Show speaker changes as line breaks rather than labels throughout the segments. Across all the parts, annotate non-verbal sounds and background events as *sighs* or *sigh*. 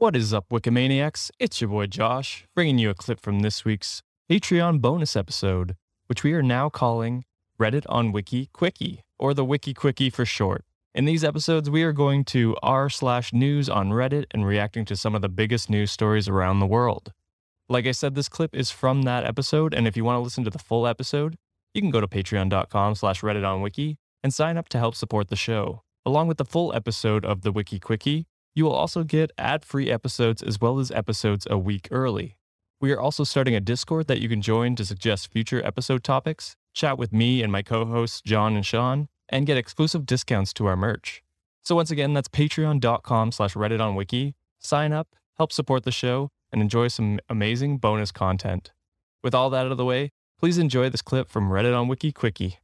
What is up, Wikimaniacs? It's your boy Josh, bringing you a clip from this week's Patreon bonus episode, which we are now calling Reddit on Wiki Quickie, or the Wiki Quickie for short. In these episodes, we are going to r slash news on Reddit and reacting to some of the biggest news stories around the world. Like I said, this clip is from that episode, and if you want to listen to the full episode, you can go to patreon.com slash Reddit on Wiki and sign up to help support the show. Along with the full episode of the Wiki Quickie, you will also get ad free episodes as well as episodes a week early. We are also starting a Discord that you can join to suggest future episode topics, chat with me and my co hosts, John and Sean, and get exclusive discounts to our merch. So, once again, that's patreon.com slash Reddit on Wiki. Sign up, help support the show, and enjoy some amazing bonus content. With all that out of the way, please enjoy this clip from Reddit on Wiki Quickie.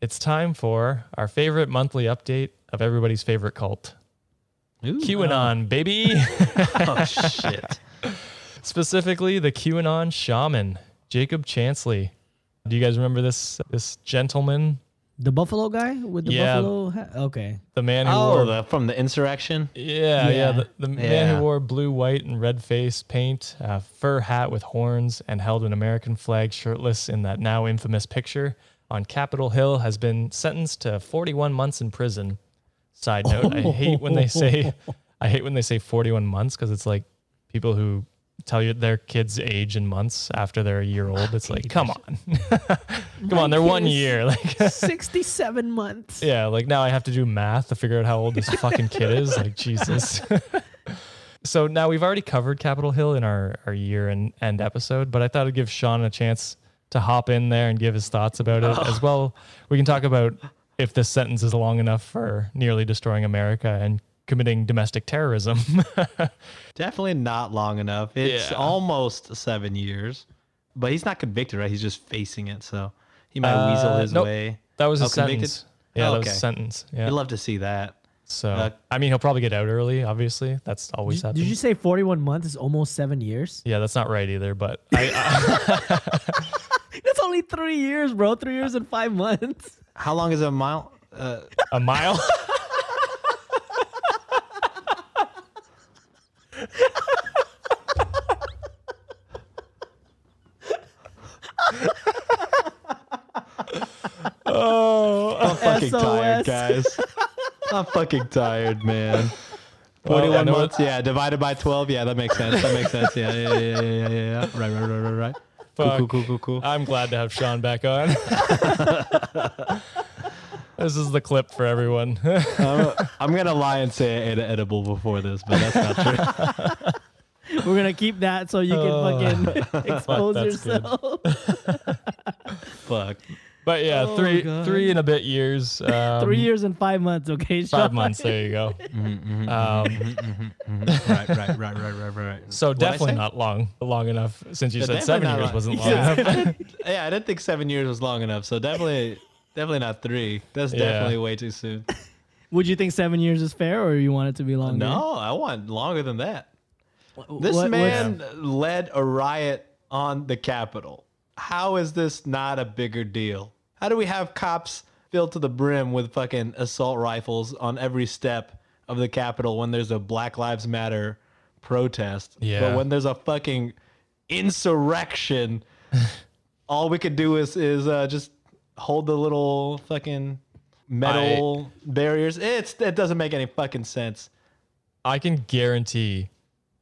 It's time for our favorite monthly update of everybody's favorite cult. QAnon, oh. baby. *laughs*
Oh shit. *laughs*
Specifically, the QAnon shaman, Jacob Chansley. Do you guys remember this this gentleman,
The buffalo guy with the
Yeah.
buffalo hat? Okay.
the man who
Oh,
wore
the, from the insurrection.
Yeah, yeah.
Yeah.
The, the man who wore blue, white, and red face paint, a fur hat with horns, and held an American flag shirtless in that now infamous picture on Capitol Hill has been sentenced to 41 months in prison. Side note: I hate when they say, *laughs* I hate when they say 41 months because it's like people who tell you their kids' age in months after they're a year old. Ah, it's like, come on, *laughs* come on, they're one year. *laughs* Like,
67 months.
yeah, like now I have to do math to figure out how old this fucking kid is. Like Jesus. so now we've already covered Capitol Hill in our, our year and end episode, but I thought I'd give Sean a chance to hop in there and give his thoughts about it oh. as well. We can talk about if this sentence is long enough for nearly destroying America and committing domestic terrorism. *laughs*
Definitely not long enough. It's
Yeah.
almost seven years, but he's not convicted, right? He's just facing it, so he might
Uh,
weasel his
nope.
way.
that was
Oh,
a
convicted?
sentence. Yeah,
Oh,
that was a sentence. Yeah.
I'd love to see that.
So
uh,
I mean, he'll probably get out early. Obviously, that's always
Did,
happens.
did you say 41 months is almost seven years?
yeah, that's not right either. But I, I *laughs* *laughs*
That's only three years, bro. Three years and five months.
How long is a mile? Uh,
a mile. *laughs* *laughs* oh,
I'm fucking tired, guys. I'm fucking tired, man.
Well, I
41
know
months, yeah, divided by 12. Yeah, that makes sense. That makes sense. Yeah, yeah, yeah, yeah, yeah. yeah. Right, right, right, right, right. Cool,
Fuck.
cool, cool, cool, cool.
I'm glad to have Sean back on. *laughs* this is the clip for everyone.
I'm, *laughs* I'm gonna lie and say I ate an edible before this, but that's not true. *laughs*
We're going to keep that so you can
Oh.
fucking expose
that's good.
yourself.
Fuck.
But yeah,
Oh,
three
God.
three and a bit years. *laughs* Um,
Three years and five months, okay?
Five months. There you go. *laughs*
Mm-hmm,
Um, *laughs*
Right, right, right, right, right, right, right.
so
What'd
definitely not long, long enough. Since you
Yeah,
said seven years
long.
wasn't long
Yeah.
enough.
Yeah, I didn't think seven years was long enough, so definitely, definitely not three. That's
Yeah.
definitely way too soon.
Would you think seven years is fair or you want it to be longer?
No, I want longer than that.
Wh-
This
what-
man led a riot on the Capitol. How is this not a bigger deal? How do we have cops filled to the brim with fucking assault rifles on every step of the Capitol when there's a Black Lives Matter protest?
Yeah.
But when there's a fucking insurrection, *laughs* all we could do is is uh, just hold the little fucking metal barriers. It's it doesn't make any fucking sense.
I can guarantee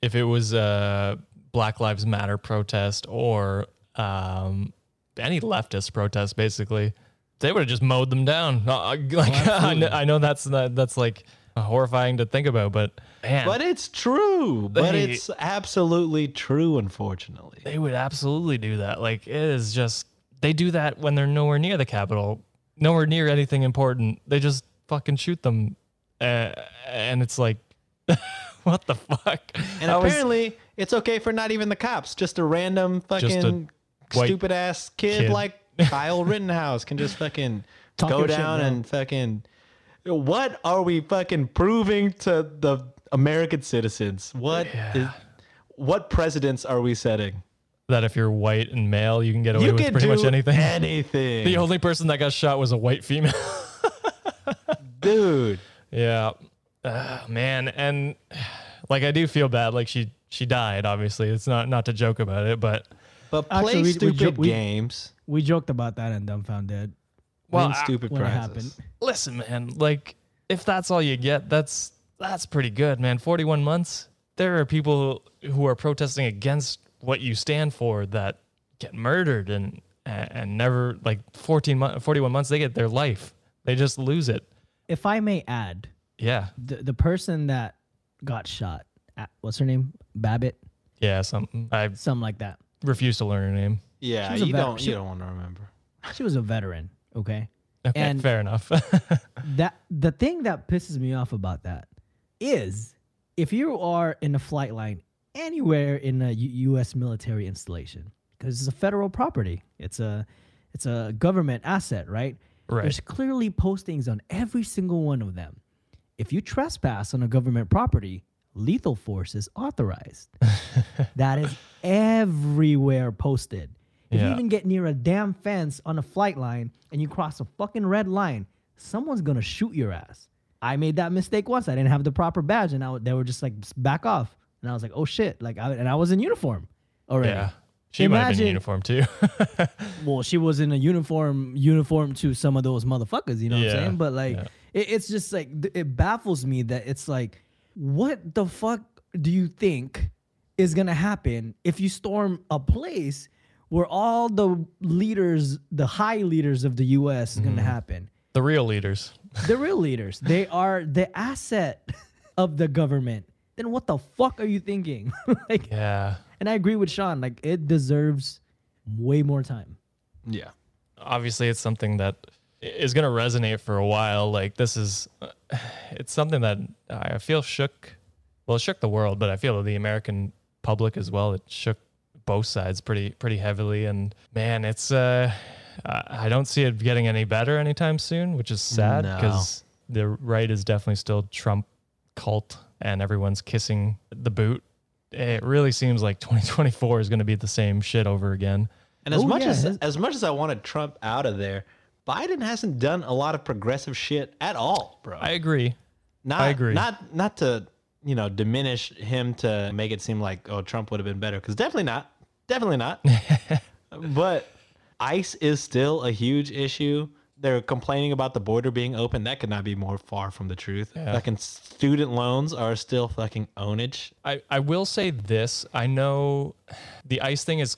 if it was a Black Lives Matter protest or um, any leftist protest, basically, they would have just mowed them down. Uh, *laughs* Like *laughs* I, know, I know that's not, that's like horrifying to think about, but man,
But it's true. But
They-
it's absolutely true, unfortunately.
they would absolutely do that. Like it is just they do that when they're nowhere near the capital nowhere near anything important. They just fucking shoot them, uh, and it's like, *laughs* what the fuck?
And
I was-
apparently, it's okay for not even the cops. Just a random fucking
white
stupid ass kid,
kid.
like *laughs* Kyle Rittenhouse can just fucking
Talk
go
your shit,
down and fucking. What are we fucking proving to the American citizens? What is-
Yeah.
what precedents are we setting?
that if you're white and male, you can get away
You
with pretty much anything. *laughs*
Anything,
The only person that got shot was a white female. *laughs*
dude.
yeah. Uh, man, and like I do feel bad. Like she she died. Obviously, it's not not to joke about it, but
But play
Actually, we- we
stupid
jo- we-
games.
We joked about that and Dumb, Found Dead
Well,
win
I-
stupid
when it
prizes.
happened.
listen, man. Like if that's all you get, that's that's pretty good, man. Forty one months. There are people who are protesting against what you stand for that get murdered and and, never like 14 months 41 months they get their life they just lose it
If I may add,
yeah
the the person that got shot, at, what's her name? Babbitt,
yeah something i
something like that.
Refuse to learn her name
Yeah,
She was a
you
vet-
don't
she-
you don't want to remember. *laughs*
She was a veteran. Okay.
okay
And-
fair enough *laughs*
that the thing that pisses me off about that is if you are in a flight line anywhere in a U- U.S. military installation because it's a federal property, it's a it's a government asset, right?
Right.
There's clearly postings on every single one of them. If you trespass on a government property, lethal force is authorized. *laughs* that is everywhere posted. If you even get near a damn fence on a flight line and you cross a fucking red line, someone's gonna shoot your ass. I made that mistake once. I didn't have the proper badge, and I, they were just like back off, and I was like, oh shit, like, I, and I was in uniform already.
yeah she might have been in uniform too *laughs*
Well, she was in a uniform, uniform to some of those motherfuckers. You know what
Yeah,
I'm saying? But like,
yeah.
it, it's just like it baffles me that it's like, what the fuck do you think is gonna happen if you storm a place where all the leaders, the high leaders of the U.S. is
Mm-hmm.
gonna happen?
the real leaders *laughs*
The real leaders, they *laughs* are the asset of the government. Then what the fuck are you thinking? *laughs* like,
yeah
and I agree with Sean. Like, it deserves way more time.
Yeah.
obviously it's something that is going to resonate for a while. Like this is *sighs* it's something that i feel shook well it shook the world but i feel the american public as well it shook both sides pretty pretty heavily. And man it's uh i I don't see it getting any better anytime soon which is sad
No.
because the right is definitely still trump cult and everyone's kissing the boot. It really seems like 2024 is going to be the same shit over again.
And as
Oh,
much
yeah,
as as much as I wanted Trump out of there, Biden hasn't done a lot of progressive shit at all, bro.
i agree
not,
I agree.
Not not to you know diminish him to make it seem like oh Trump would have been better because definitely not, definitely not. *laughs* but ICE is still a huge issue. They're complaining about the border being open. That could not be more far from the truth.
Yeah.
Fucking student loans are still fucking ownage.
I, I will say this. I know the ICE thing is,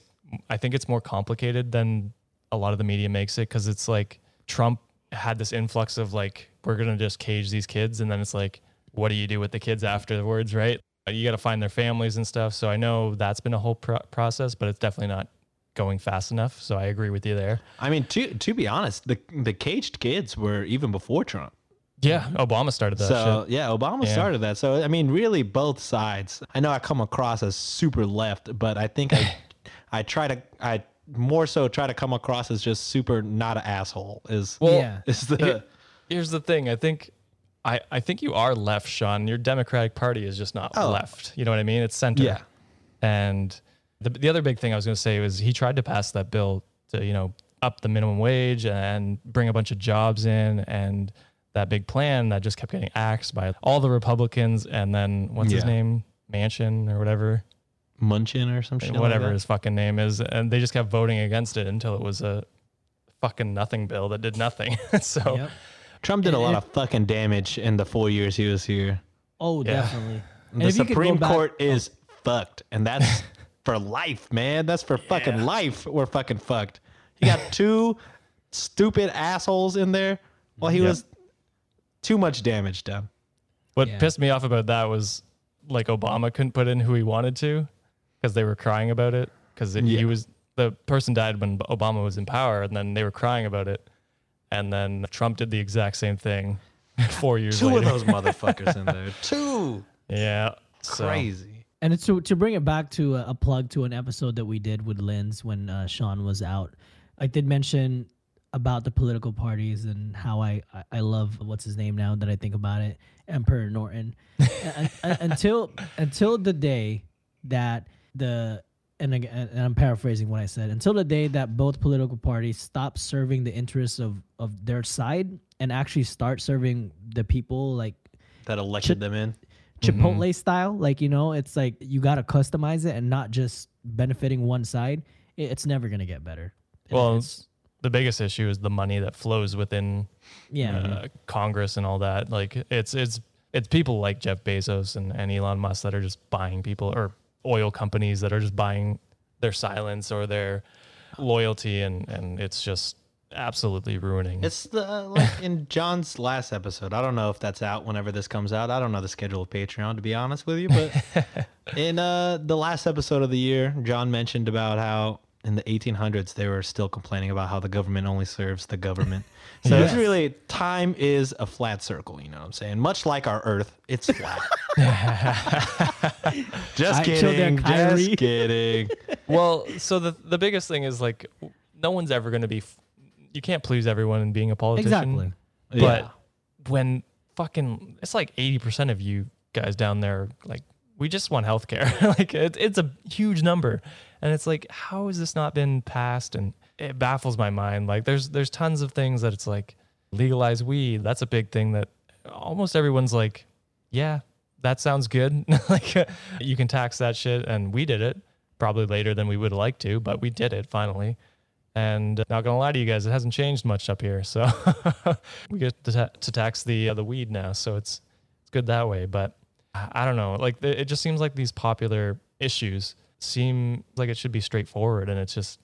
I think it's more complicated than a lot of the media makes it because it's like Trump had this influx of like, we're going to just cage these kids. And then it's like, what do you do with the kids afterwards, right? You got to find their families and stuff. So I know that's been a whole pro- process, but it's definitely not going fast enough. So I agree with you there.
I mean, to to be honest, the the caged kids were even before Trump.
Yeah. Obama started that
so
shit.
yeah, Obama
Yeah.
started that. So I mean, really, both sides. I know I come across as super left, but I think I *laughs* I try to I more so try to come across as just super not an asshole. Is
Well,
Yeah. *laughs*
is the
Here- here's the thing. I think I, I think you are left, Sean. Your Democratic Party is just not
Oh.
left. You know what I mean? It's center.
Yeah.
And the the other big thing I was going to say was he tried to pass that bill to you know up the minimum wage and bring a bunch of jobs in and that big plan that just kept getting axed by all the Republicans and then what's his name Manchin or whatever
Munchin or some shit. like
whatever
that?
his fucking name is and they just kept voting against it until it was a fucking nothing bill that did nothing. *laughs* so
Yep.
Trump did a lot
it-
of fucking damage in the four years he was here.
Oh,
Yeah.
definitely. And
the
if you could go
Supreme
back-
Court oh. is fucked, and that's *laughs* for life, man. That's for fucking life. We're fucking fucked. He got *laughs* two stupid assholes in there while he
Yep.
was too much damage done.
What
Yeah.
pissed me off about that was like Obama couldn't put in who he wanted to because they were crying about it because
Yeah.
he was the person died when Obama was in power and then they were crying about it and then Trump did the exact same thing *laughs* four years
Two
later.
of those motherfuckers in there. *laughs* Two.
yeah, so-
Crazy.
And to to bring it back to a, a plug to an episode that we did with Linz when uh, Sean was out, I did mention about the political parties and how I, I, I love what's his name now that I think about it, Emperor Norton. *laughs* Un- un- until until the day that the and again and I'm paraphrasing what I said until the day that both political parties stop serving the interests of of their side and actually start serving the people like
that elected them in.
Chipotle style. Like you know, it's like you got to customize it and not just benefiting one side. It, it's never gonna get better. And
Well,
it's,
the biggest issue is the money that flows within
yeah,
uh, Congress and all that. Like it's it's it's people like Jeff Bezos and, and Elon Musk that are just buying people or oil companies that are just buying their silence or their loyalty and and it's just absolutely ruining.
It's the like in John's last episode. I don't know if that's out whenever this comes out. I don't know the schedule of Patreon to be honest with you, but *laughs* in uh the last episode of the year, John mentioned about how in the 1800s they were still complaining about how the government only serves the government. *laughs* So it's really time is a flat circle, you know what I'm saying? Much like our earth, it's flat. *laughs* *laughs* just
I
kidding, just kidding. *laughs*
well, so the the biggest thing is like no one's ever going to be f- you can't please everyone in being a politician.
exactly.
But when fucking it's like 80% of you guys down there like we just want healthcare. *laughs* like it, it's a huge number. And it's like how has this not been passed and it baffles my mind. Like there's there's tons of things that it's like legalize weed. That's a big thing that almost everyone's like, yeah, that sounds good. *laughs* like you can tax that shit and we did it probably later than we would like to, but we did it finally. And uh, not gonna lie to you guys, it hasn't changed much up here. So *laughs* we get to, ta- to tax the uh, the weed now, so it's it's good that way. But I I don't know, like it it just seems like these popular issues seem like it should be straightforward, and it's just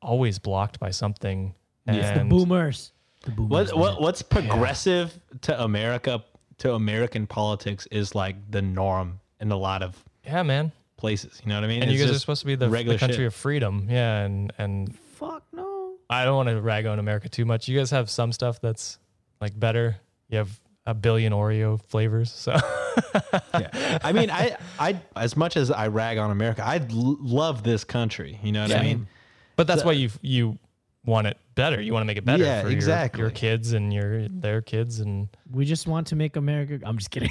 always blocked by something.
It's the boomers. The boomers.
What what what's progressive to America to American politics is like the norm in a lot of
Yeah, man.
places. You know what I mean?
And
It's
you guys are supposed to be the, the
regular
country
shit.
of freedom. Yeah, and and
Fuck no.
I don't want to rag on America too much. You guys have some stuff that's like better. You have a billion Oreo flavors, so *laughs*
yeah. I mean, I I as much as I rag on America, I l- love this country. You know what I mean?
But that's why you you want it better. You want to make it better
Yeah,
for your-
exactly.
your, kids and your their kids and
We just want to make America. I'm just kidding.